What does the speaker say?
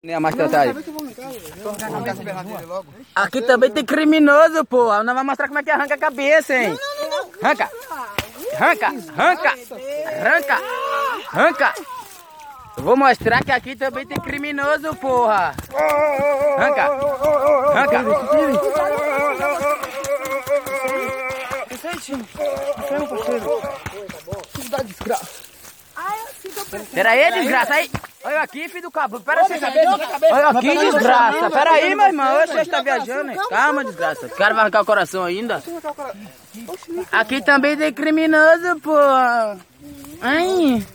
Nem mais tratar aí. Aqui também tem criminoso, porra. Nós vamos mostrar como é que arranca a cabeça, hein? Arranca! Arranca! Arranca! Arranca! Arranca! Eu vou mostrar que aqui também tem criminoso, porra. Arranca! Arranca! Pera aí, desgraça aí. Olha aqui, filho do cabelo. Pera aí, Olha aqui, desgraça. Pera aí, meu irmão. Você está viajando, hein? Calma, desgraça. O cara vai arrancar o coração ainda. Aqui também tem criminoso, pô. Ai.